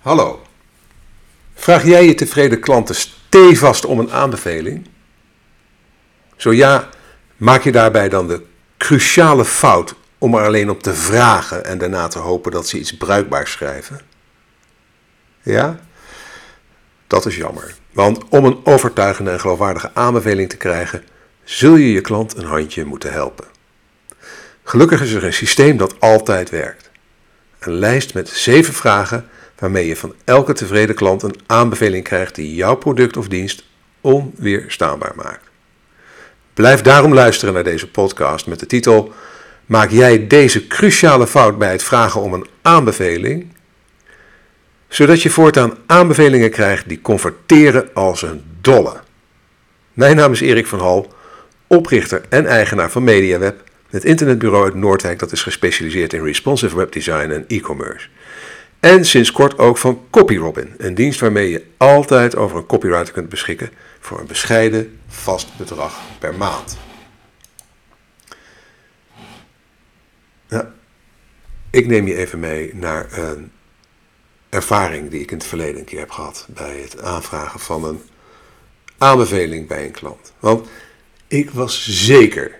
Hallo. Vraag jij je tevreden klanten stevast om een aanbeveling? Zo ja, maak je daarbij dan de cruciale fout om er alleen op te vragen en daarna te hopen dat ze iets bruikbaars schrijven? Ja? Dat is jammer. Want om een overtuigende en geloofwaardige aanbeveling te krijgen, zul je je klant een handje moeten helpen. Gelukkig is er een systeem dat altijd werkt. Een lijst met zeven vragen waarmee je van elke tevreden klant een aanbeveling krijgt die jouw product of dienst onweerstaanbaar maakt. Blijf daarom luisteren naar deze podcast met de titel Maak jij deze cruciale fout bij het vragen om een aanbeveling? Zodat je voortaan aanbevelingen krijgt die converteren als een dolle. Mijn naam is Erik van Hal, oprichter en eigenaar van MediaWeb, het internetbureau uit Noordwijk dat is gespecialiseerd in responsive webdesign en e-commerce. En sinds kort ook van CopyRobin, een dienst waarmee je altijd over een copywriter kunt beschikken voor een bescheiden vast bedrag per maand. Nou, ik neem je even mee naar een ervaring die ik in het verleden een keer heb gehad bij het aanvragen van een aanbeveling bij een klant. Want ik was zeker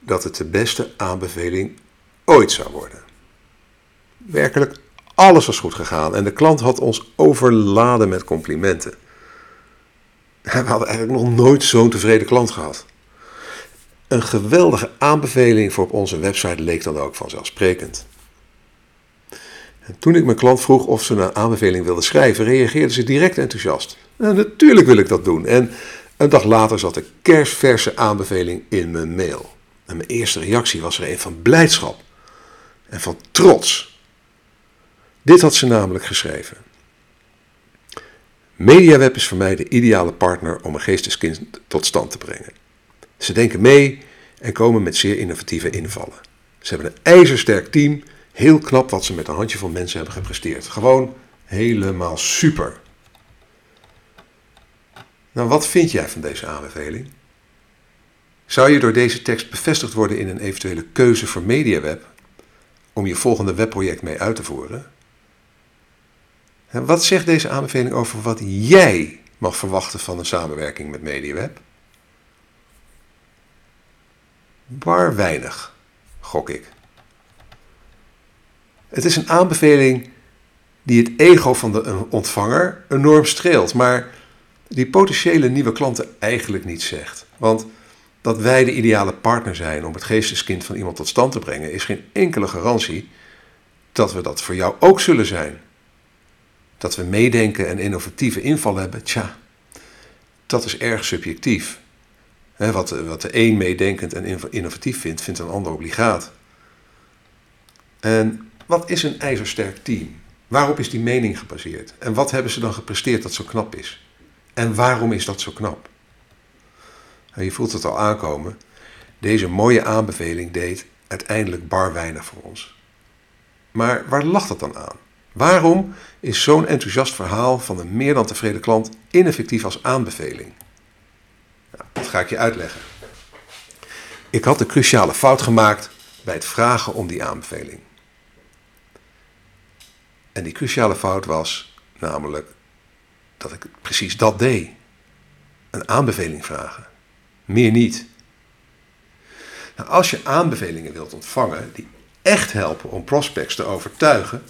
dat het de beste aanbeveling ooit zou worden. Werkelijk alles was goed gegaan en de klant had ons overladen met complimenten. We hadden eigenlijk nog nooit zo'n tevreden klant gehad. Een geweldige aanbeveling voor op onze website leek dan ook vanzelfsprekend. En toen ik mijn klant vroeg of ze een aanbeveling wilde schrijven, reageerde ze direct enthousiast. Nou, natuurlijk wil ik dat doen. En een dag later zat de kerstverse aanbeveling in mijn mail. En mijn eerste reactie was er een van blijdschap en van trots. Dit had ze namelijk geschreven. MediaWeb is voor mij de ideale partner om een geesteskind tot stand te brengen. Ze denken mee en komen met zeer innovatieve invallen. Ze hebben een ijzersterk team, heel knap wat ze met een handjevol mensen hebben gepresteerd. Gewoon helemaal super. Nou, wat vind jij van deze aanbeveling? Zou je door deze tekst bevestigd worden in een eventuele keuze voor MediaWeb om je volgende webproject mee uit te voeren? Wat zegt deze aanbeveling over wat jij mag verwachten van een samenwerking met MediaWeb? Bar weinig, gok ik. Het is een aanbeveling die het ego van de ontvanger enorm streelt, maar die potentiële nieuwe klanten eigenlijk niet zegt. Want dat wij de ideale partner zijn om het geesteskind van iemand tot stand te brengen, is geen enkele garantie dat we dat voor jou ook zullen zijn. Dat we meedenken en innovatieve inval hebben, tja, dat is erg subjectief. wat, wat de een meedenkend en innovatief vindt, vindt een ander obligaat. En wat is een ijzersterk team? Waarop is die mening gebaseerd? En wat hebben ze dan gepresteerd dat zo knap is? En waarom is dat zo knap? je voelt het al aankomen. Deze mooie aanbeveling deed uiteindelijk bar weinig voor ons. Maar waar lag dat dan aan? Waarom is zo'n enthousiast verhaal van een meer dan tevreden klant ineffectief als aanbeveling? Nou, dat ga ik je uitleggen. Ik had de cruciale fout gemaakt bij het vragen om die aanbeveling. En die cruciale fout was namelijk dat ik precies dat deed. Een aanbeveling vragen. Meer niet. Nou, als je aanbevelingen wilt ontvangen die echt helpen om prospects te overtuigen,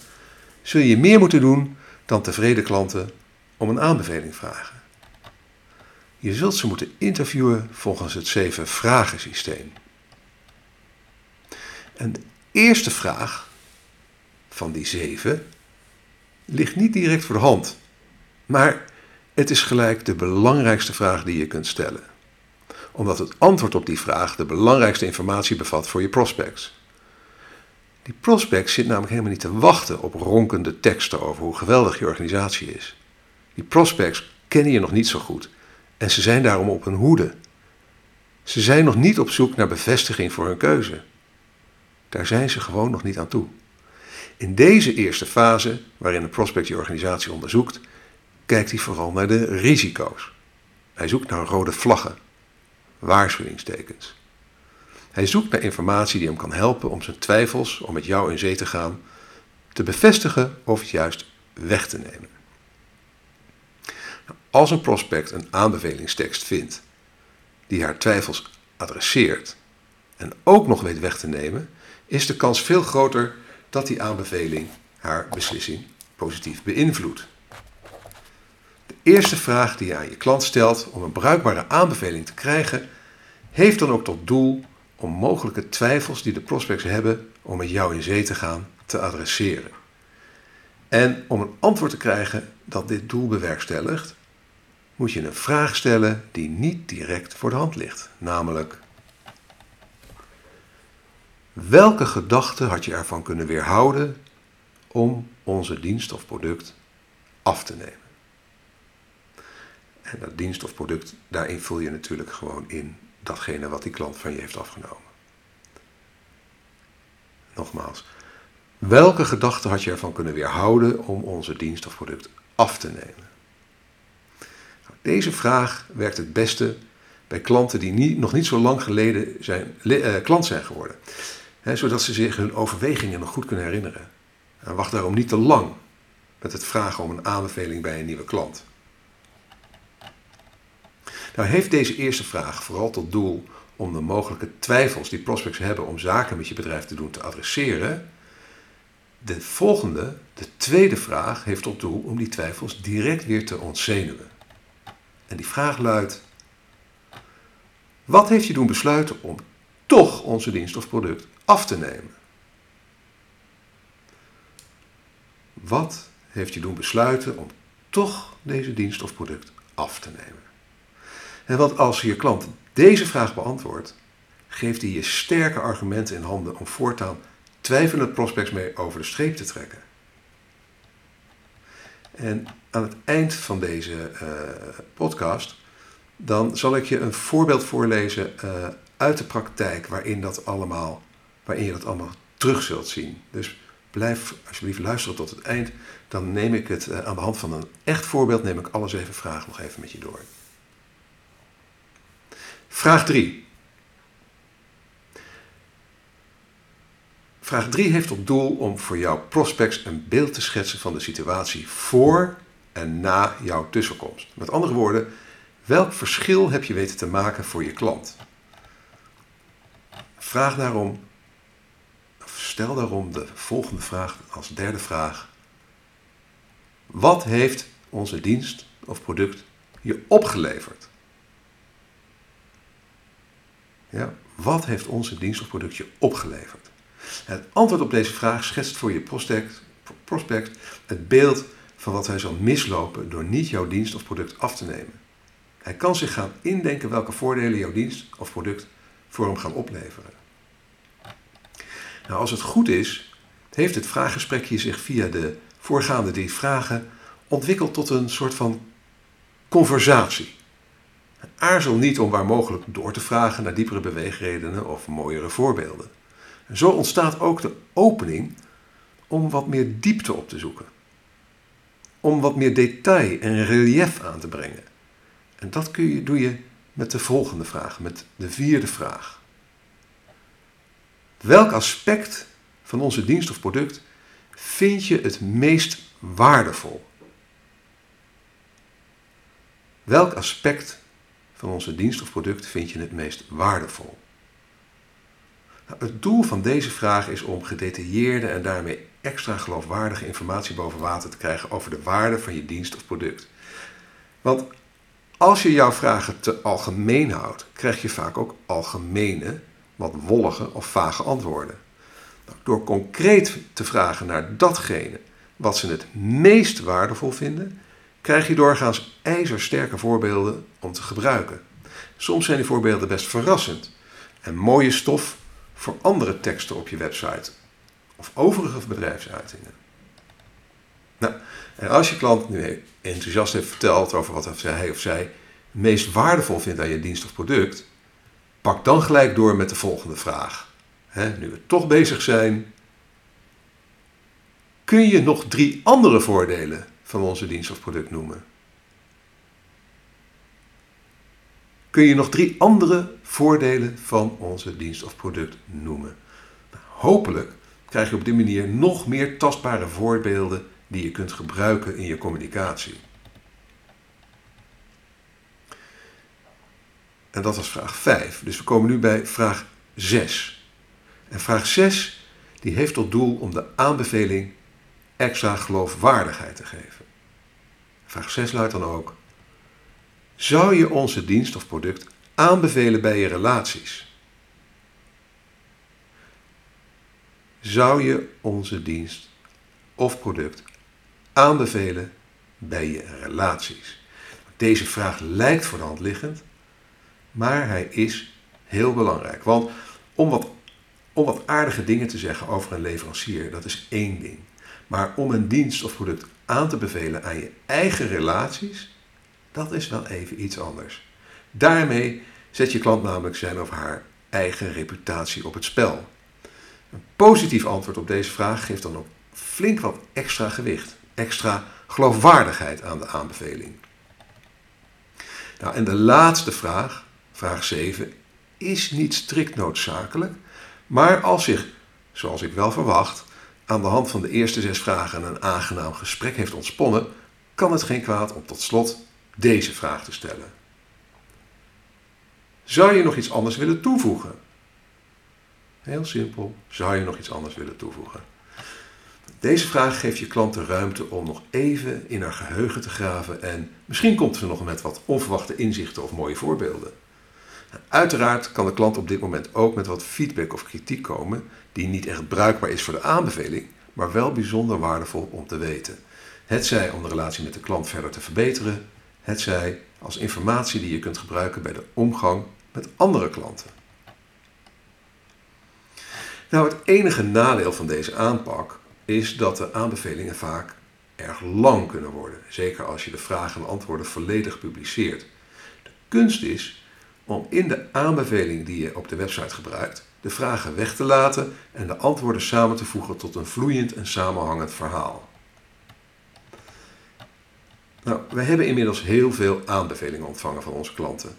zul je meer moeten doen dan tevreden klanten om een aanbeveling vragen. Je zult ze moeten interviewen volgens het zeven vragen systeem. En de eerste vraag van die zeven ligt niet direct voor de hand, maar het is gelijk de belangrijkste vraag die je kunt stellen. Omdat het antwoord op die vraag de belangrijkste informatie bevat voor je prospects. Die prospect zit namelijk helemaal niet te wachten op ronkende teksten over hoe geweldig je organisatie is. Die prospects kennen je nog niet zo goed en ze zijn daarom op hun hoede. Ze zijn nog niet op zoek naar bevestiging voor hun keuze. Daar zijn ze gewoon nog niet aan toe. In deze eerste fase, waarin een prospect je organisatie onderzoekt, kijkt hij vooral naar de risico's. Hij zoekt naar rode vlaggen, waarschuwingstekens. Hij zoekt naar informatie die hem kan helpen om zijn twijfels om met jou in zee te gaan te bevestigen of juist weg te nemen. Nou, als een prospect een aanbevelingstekst vindt die haar twijfels adresseert en ook nog weet weg te nemen, is de kans veel groter dat die aanbeveling haar beslissing positief beïnvloedt. De eerste vraag die je aan je klant stelt om een bruikbare aanbeveling te krijgen, heeft dan ook tot doel om mogelijke twijfels die de prospects hebben om met jou in zee te gaan te adresseren. En om een antwoord te krijgen dat dit doel bewerkstelligt, moet je een vraag stellen die niet direct voor de hand ligt. Namelijk, welke gedachte had je ervan kunnen weerhouden om onze dienst of product af te nemen? En dat dienst of product, daarin vul je natuurlijk gewoon in datgene wat die klant van je heeft afgenomen. Nogmaals, welke gedachte had je ervan kunnen weerhouden om onze dienst of product af te nemen? Nou, deze vraag werkt het beste bij klanten die niet, nog niet zo lang geleden zijn, eh, klant zijn geworden. Zodat ze zich hun overwegingen nog goed kunnen herinneren. En wacht daarom niet te lang met het vragen om een aanbeveling bij een nieuwe klant. Nou heeft deze eerste vraag vooral tot doel om de mogelijke twijfels die prospects hebben om zaken met je bedrijf te doen te adresseren. De volgende, de tweede vraag, heeft tot doel om die twijfels direct weer te ontzenuwen. En die vraag luidt: Wat heeft je doen besluiten om toch onze dienst of product af te nemen? Wat heeft je doen besluiten om toch deze dienst of product af te nemen? En want als je klant deze vraag beantwoordt, geeft hij je sterke argumenten in handen om voortaan twijfelende prospects mee over de streep te trekken. En aan het eind van deze uh, podcast, dan zal ik je een voorbeeld voorlezen uh, uit de praktijk waarin, dat allemaal, waarin je dat allemaal terug zult zien. Dus blijf alsjeblieft luisteren tot het eind. Dan neem ik het uh, aan de hand van een echt voorbeeld, neem ik alle zeven vragen nog even met je door. Vraag 3. Vraag 3 heeft tot doel om voor jouw prospects een beeld te schetsen van de situatie voor en na jouw tussenkomst. Met andere woorden, welk verschil heb je weten te maken voor je klant? Vraag daarom, of stel daarom de volgende vraag als derde vraag. Wat heeft onze dienst of product je opgeleverd? Ja, wat heeft onze dienst of productje opgeleverd? Het antwoord op deze vraag schetst voor je prospect, prospect het beeld van wat hij zal mislopen door niet jouw dienst of product af te nemen. Hij kan zich gaan indenken welke voordelen jouw dienst of product voor hem gaan opleveren. Nou, als het goed is, heeft het vraaggesprekje zich via de voorgaande drie vragen ontwikkeld tot een soort van conversatie. Aarzel niet om waar mogelijk door te vragen naar diepere beweegredenen of mooiere voorbeelden. En zo ontstaat ook de opening om wat meer diepte op te zoeken. Om wat meer detail en relief aan te brengen. En dat kun je, doe je met de volgende vraag, met de vierde vraag. Welk aspect van onze dienst of product vind je het meest waardevol? Welk aspect van onze dienst of product vind je het meest waardevol? Nou, het doel van deze vraag is om gedetailleerde en daarmee extra geloofwaardige informatie boven water te krijgen over de waarde van je dienst of product. Want als je jouw vragen te algemeen houdt, krijg je vaak ook algemene, wat wollige of vage antwoorden. Nou, door concreet te vragen naar datgene wat ze het meest waardevol vinden, krijg je doorgaans ijzersterke voorbeelden om te gebruiken. Soms zijn die voorbeelden best verrassend en mooie stof voor andere teksten op je website of overige bedrijfsuitingen. Nou, en als je klant nu enthousiast heeft verteld over wat hij of zij meest waardevol vindt aan je dienst of product, pak dan gelijk door met de volgende vraag. nu we toch bezig zijn, kun je nog drie andere voordelen van onze dienst of product noemen. Kun je nog drie andere voordelen van onze dienst of product noemen? Nou, hopelijk krijg je op die manier nog meer tastbare voorbeelden die je kunt gebruiken in je communicatie. En dat was vraag 5. Dus we komen nu bij vraag 6. En vraag 6 die heeft tot doel om de aanbeveling extra geloofwaardigheid te geven. Vraag 6 luidt dan ook: Zou je onze dienst of product aanbevelen bij je relaties? Zou je onze dienst of product aanbevelen bij je relaties? Deze vraag lijkt voor de hand liggend, maar hij is heel belangrijk. Want om wat, om wat aardige dingen te zeggen over een leverancier, dat is één ding. Maar om een dienst of product aan te bevelen aan je eigen relaties, dat is wel even iets anders. Daarmee zet je klant namelijk zijn of haar eigen reputatie op het spel. Een positief antwoord op deze vraag geeft dan ook flink wat extra gewicht, extra geloofwaardigheid aan de aanbeveling. Nou, en de laatste vraag, vraag 7, is niet strikt noodzakelijk, maar als zich, zoals ik wel verwacht, aan de hand van de eerste zes vragen een aangenaam gesprek heeft ontsponnen, kan het geen kwaad om tot slot deze vraag te stellen. Zou je nog iets anders willen toevoegen? Heel simpel, zou je nog iets anders willen toevoegen? Deze vraag geeft je klant de ruimte om nog even in haar geheugen te graven en misschien komt ze nog met wat onverwachte inzichten of mooie voorbeelden. Uiteraard kan de klant op dit moment ook met wat feedback of kritiek komen die niet echt bruikbaar is voor de aanbeveling, maar wel bijzonder waardevol om te weten. Het zij om de relatie met de klant verder te verbeteren, het zij als informatie die je kunt gebruiken bij de omgang met andere klanten. Nou, het enige nadeel van deze aanpak is dat de aanbevelingen vaak erg lang kunnen worden, zeker als je de vragen en antwoorden volledig publiceert. De kunst is om in de aanbeveling die je op de website gebruikt, de vragen weg te laten en de antwoorden samen te voegen tot een vloeiend en samenhangend verhaal. Nou, we hebben inmiddels heel veel aanbevelingen ontvangen van onze klanten.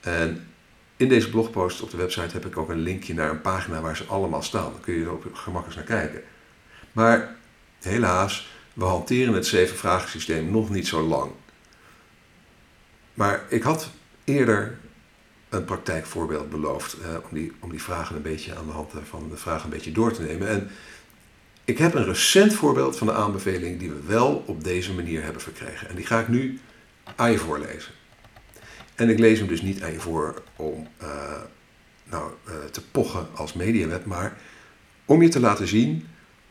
En in deze blogpost op de website heb ik ook een linkje naar een pagina waar ze allemaal staan. Dan kun je er op gemak eens naar kijken. Maar helaas, we hanteren het zeven vragen systeem nog niet zo lang. Maar ik had eerder een praktijkvoorbeeld beloofd eh, om, die, om die vragen een beetje aan de hand van de vragen een beetje door te nemen. En ik heb een recent voorbeeld van de aanbeveling die we wel op deze manier hebben verkregen. En die ga ik nu aan je voorlezen. En ik lees hem dus niet aan je voor om uh, nou, te pochen als mediaweb, maar om je te laten zien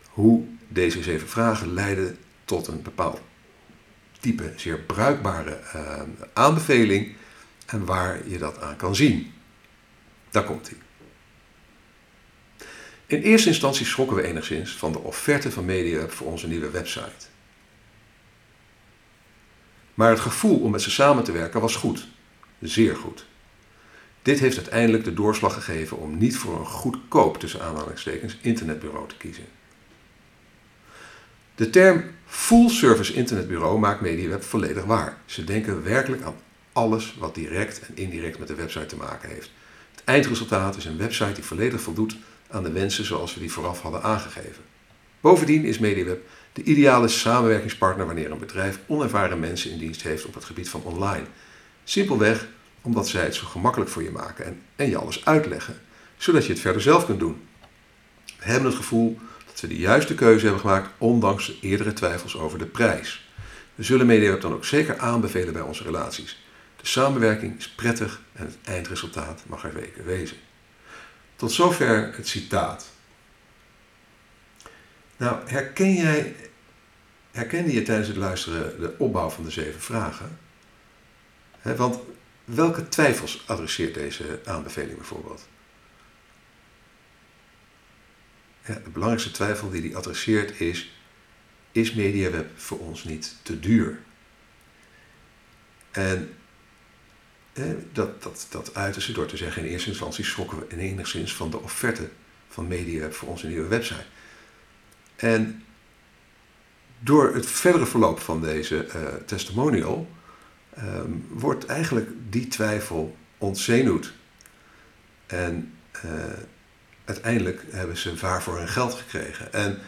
hoe deze zeven vragen leiden tot een bepaald type zeer bruikbare aanbeveling en waar je dat aan kan zien. Daar komt hij. In eerste instantie schrokken we enigszins van de offerte van MediaWeb voor onze nieuwe website. Maar het gevoel om met ze samen te werken was goed, zeer goed. Dit heeft uiteindelijk de doorslag gegeven om niet voor een goedkoop tussen aanhalingstekens internetbureau te kiezen. De term full service internetbureau maakt MediaWeb volledig waar. Ze denken werkelijk aan alles wat direct en indirect met de website te maken heeft. Het eindresultaat is een website die volledig voldoet aan de wensen zoals we die vooraf hadden aangegeven. Bovendien is MediaWeb de ideale samenwerkingspartner wanneer een bedrijf onervaren mensen in dienst heeft op het gebied van online. Simpelweg omdat zij het zo gemakkelijk voor je maken en, en je alles uitleggen, zodat je het verder zelf kunt doen. We hebben het gevoel dat we de juiste keuze hebben gemaakt, ondanks de eerdere twijfels over de prijs. We zullen MediaWeb dan ook zeker aanbevelen bij onze relaties. De samenwerking is prettig en het eindresultaat mag er zeker wezen. Tot zover het citaat. Nou, herken jij, herkende je tijdens het luisteren de opbouw van de zeven vragen? want welke twijfels adresseert deze aanbeveling bijvoorbeeld? De belangrijkste twijfel die hij adresseert is: is MediaWeb voor ons niet te duur? En dat, dat, dat uiten ze door te zeggen in eerste instantie schrokken we enigszins van de offerte van media voor onze nieuwe website. En door het verdere verloop van deze uh, testimonial um, wordt eigenlijk die twijfel ontzenuwd. En uh, uiteindelijk hebben ze waar voor hun geld gekregen. En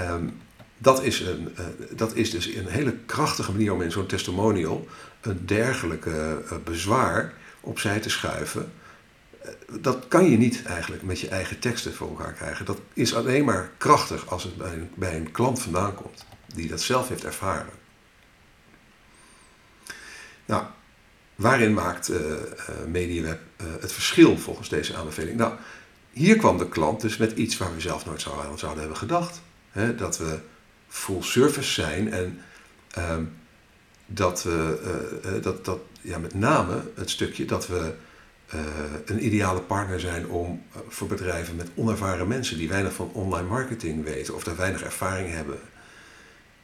um, dat is, een, dat is dus een hele krachtige manier om in zo'n testimonial een dergelijke bezwaar opzij te schuiven dat kan je niet eigenlijk met je eigen teksten voor elkaar krijgen. Dat is alleen maar krachtig als het bij een, klant vandaan komt, die dat zelf heeft ervaren. Nou, waarin maakt uh, MediaWeb het verschil volgens deze aanbeveling? Nou, hier kwam de klant dus met iets waar we zelf nooit zo aan zouden hebben gedacht. Dat we full service zijn en uh, dat we, dat, dat, ja, met name het stukje dat we uh, een ideale partner zijn om, voor bedrijven met onervaren mensen die weinig van online marketing weten of daar weinig ervaring hebben.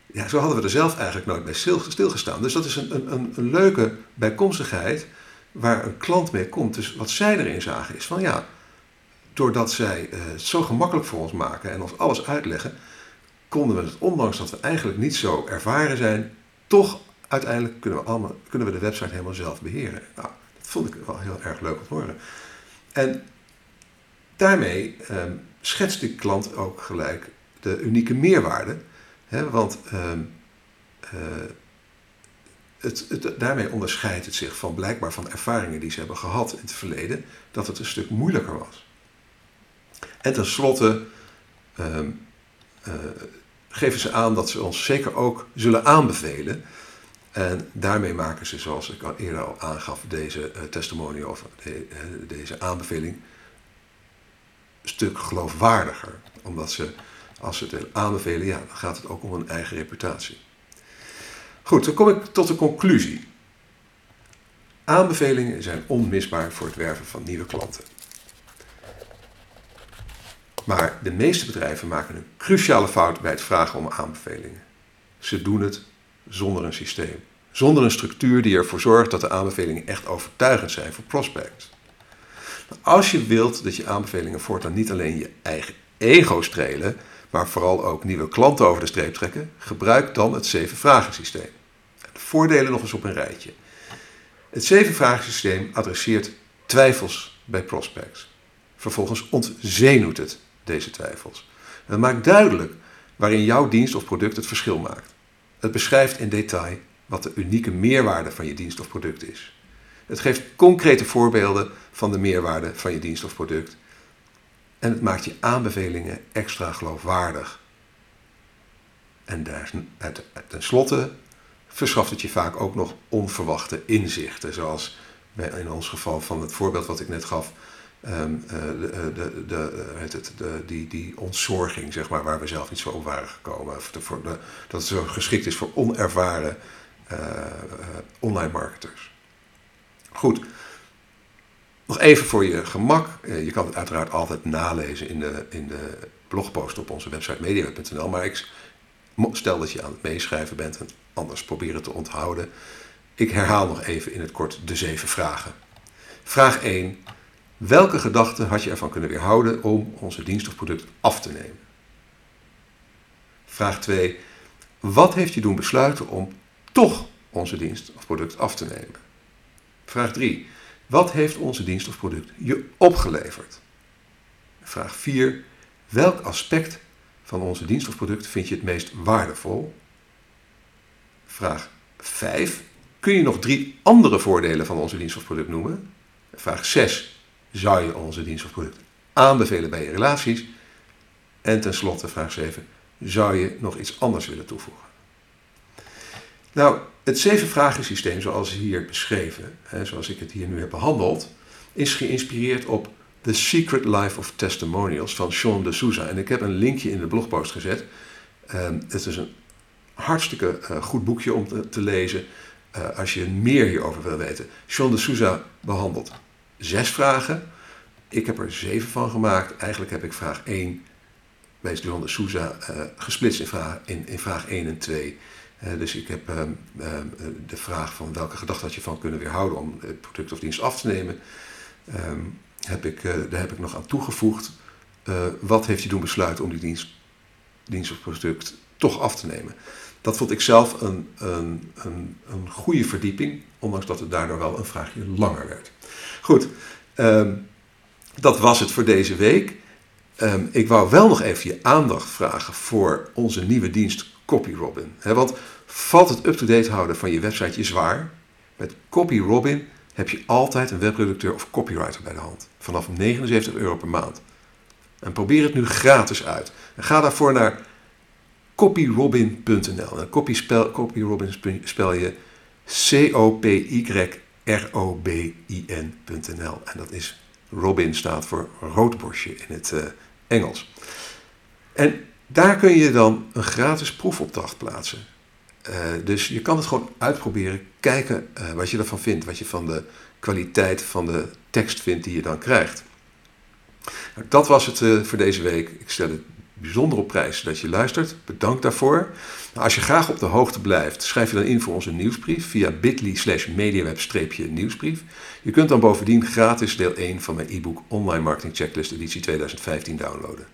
Ja, zo hadden we er zelf eigenlijk nooit bij stil, stilgestaan. Dus dat is een, een, een leuke bijkomstigheid waar een klant mee komt. Dus wat zij erin zagen is van ja, doordat zij het zo gemakkelijk voor ons maken en ons alles uitleggen, konden we het, ondanks dat we eigenlijk niet zo ervaren zijn, toch uiteindelijk kunnen we, allemaal, kunnen we de website helemaal zelf beheren. Nou, vond ik wel heel erg leuk om te horen. En daarmee um, schetst de klant ook gelijk de unieke meerwaarde. Hè, want um, uh, het, het, daarmee onderscheidt het zich van blijkbaar van ervaringen die ze hebben gehad in het verleden, dat het een stuk moeilijker was. En tenslotte um, uh, geven ze aan dat ze ons zeker ook zullen aanbevelen en daarmee maken ze, zoals ik al eerder al aangaf, deze uh, testimonial of de, uh, deze aanbeveling een stuk geloofwaardiger. Omdat ze, als ze het aanbevelen, ja, dan gaat het ook om een eigen reputatie. Goed, dan kom ik tot de conclusie. Aanbevelingen zijn onmisbaar voor het werven van nieuwe klanten. Maar de meeste bedrijven maken een cruciale fout bij het vragen om aanbevelingen. Ze doen het zonder een systeem. Zonder een structuur die ervoor zorgt dat de aanbevelingen echt overtuigend zijn voor prospects. Als je wilt dat je aanbevelingen voortaan niet alleen je eigen ego strelen, maar vooral ook nieuwe klanten over de streep trekken, gebruik dan het zeven vragen systeem. De voordelen nog eens op een rijtje. Het zeven vragen systeem adresseert twijfels bij prospects. Vervolgens ontzenuwt het deze twijfels. Het maakt duidelijk waarin jouw dienst of product het verschil maakt. Het beschrijft in detail wat de unieke meerwaarde van je dienst of product is. Het geeft concrete voorbeelden van de meerwaarde van je dienst of product. En het maakt je aanbevelingen extra geloofwaardig. En tenslotte verschaft het je vaak ook nog onverwachte inzichten. Zoals in ons geval van het voorbeeld wat ik net gaf Um, de, de, de, het, de, die, die ontzorging, zeg maar, waar we zelf niet zo op waren gekomen. Voor dat het zo geschikt is voor onervaren online marketers. Goed. Nog even voor je gemak. je kan het uiteraard altijd nalezen in de, in de blogpost op onze website media.nl. Maar ik stel dat je aan het meeschrijven bent en anders probeer het te onthouden. Ik herhaal nog even in het kort de zeven vragen. Vraag 1. Welke gedachten had je ervan kunnen weerhouden om onze dienst of product af te nemen? Vraag 2. Wat heeft je doen besluiten om toch onze dienst of product af te nemen? Vraag 3. Wat heeft onze dienst of product je opgeleverd? Vraag 4. Welk aspect van onze dienst of product vind je het meest waardevol? Vraag 5. Kun je nog drie andere voordelen van onze dienst of product noemen? Vraag 6 zou je onze dienst of product aanbevelen bij je relaties? En tenslotte, vraag 7, zou je nog iets anders willen toevoegen? Nou, het zeven vragen systeem zoals hier beschreven, hè, zoals ik het hier nu heb behandeld, is geïnspireerd op The Secret Life of Testimonials van Sean de Souza. En ik heb een linkje in de blogpost gezet. Um, het is een hartstikke uh, goed boekje om te, lezen uh, als je meer hierover wil weten. Sean de Souza behandelt zes vragen. Ik heb er zeven van gemaakt. Eigenlijk heb ik vraag 1 bij John de Souza uh, gesplitst in vraag, in, in vraag 1 en 2. Uh, eh, dus ik heb uh, de vraag van welke gedachte had je van kunnen weerhouden om het product of dienst af te nemen. Ehm, heb ik, daar heb ik nog aan toegevoegd. wat heeft je doen besluiten om die dienst, dienst of product toch af te nemen? Dat vond ik zelf een, een, een, een goede verdieping, ondanks dat het daardoor wel een vraagje langer werd. Goed, um, dat was het voor deze week. Um, ik wou wel nog even je aandacht vragen voor onze nieuwe dienst CopyRobin. Want valt het up-to-date houden van je website je zwaar? Met CopyRobin heb je altijd een webredacteur of copywriter bij de hand. Vanaf 79 euro per maand. En probeer het nu gratis uit. En ga daarvoor naar copyrobin.nl. En copy spel, copyrobin spel je C-O-P-Y-R-O-B-I-N.nl. En dat is Robin staat voor roodborstje in het uh, Engels. En daar kun je dan een gratis proefopdracht plaatsen. Uh, dus je kan het gewoon uitproberen, kijken uh, wat je ervan vindt, wat je van de kwaliteit van de tekst vindt die je dan krijgt. Nou, dat was het voor deze week. Ik stel het bijzonder op prijs dat je luistert. Bedankt daarvoor. Nou, als je graag op de hoogte blijft, schrijf je dan in voor onze nieuwsbrief via bit.ly slash mediaweb-nieuwsbrief. Je kunt dan bovendien gratis deel 1 van mijn e-book Online Marketing Checklist editie 2015 downloaden.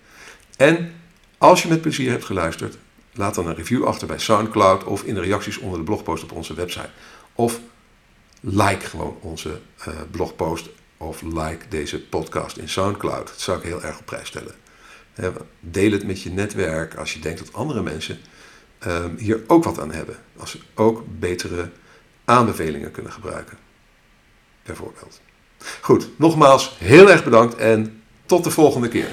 En als je met plezier hebt geluisterd, laat dan een review achter bij SoundCloud of in de reacties onder de blogpost op onze website. Of like gewoon onze uh, blogpost of like deze podcast in SoundCloud. Dat zou ik heel erg op prijs stellen. Deel het met je netwerk als je denkt dat andere mensen um, hier ook wat aan hebben. Als ze ook betere aanbevelingen kunnen gebruiken. Bijvoorbeeld. Goed, nogmaals heel erg bedankt en tot de volgende keer.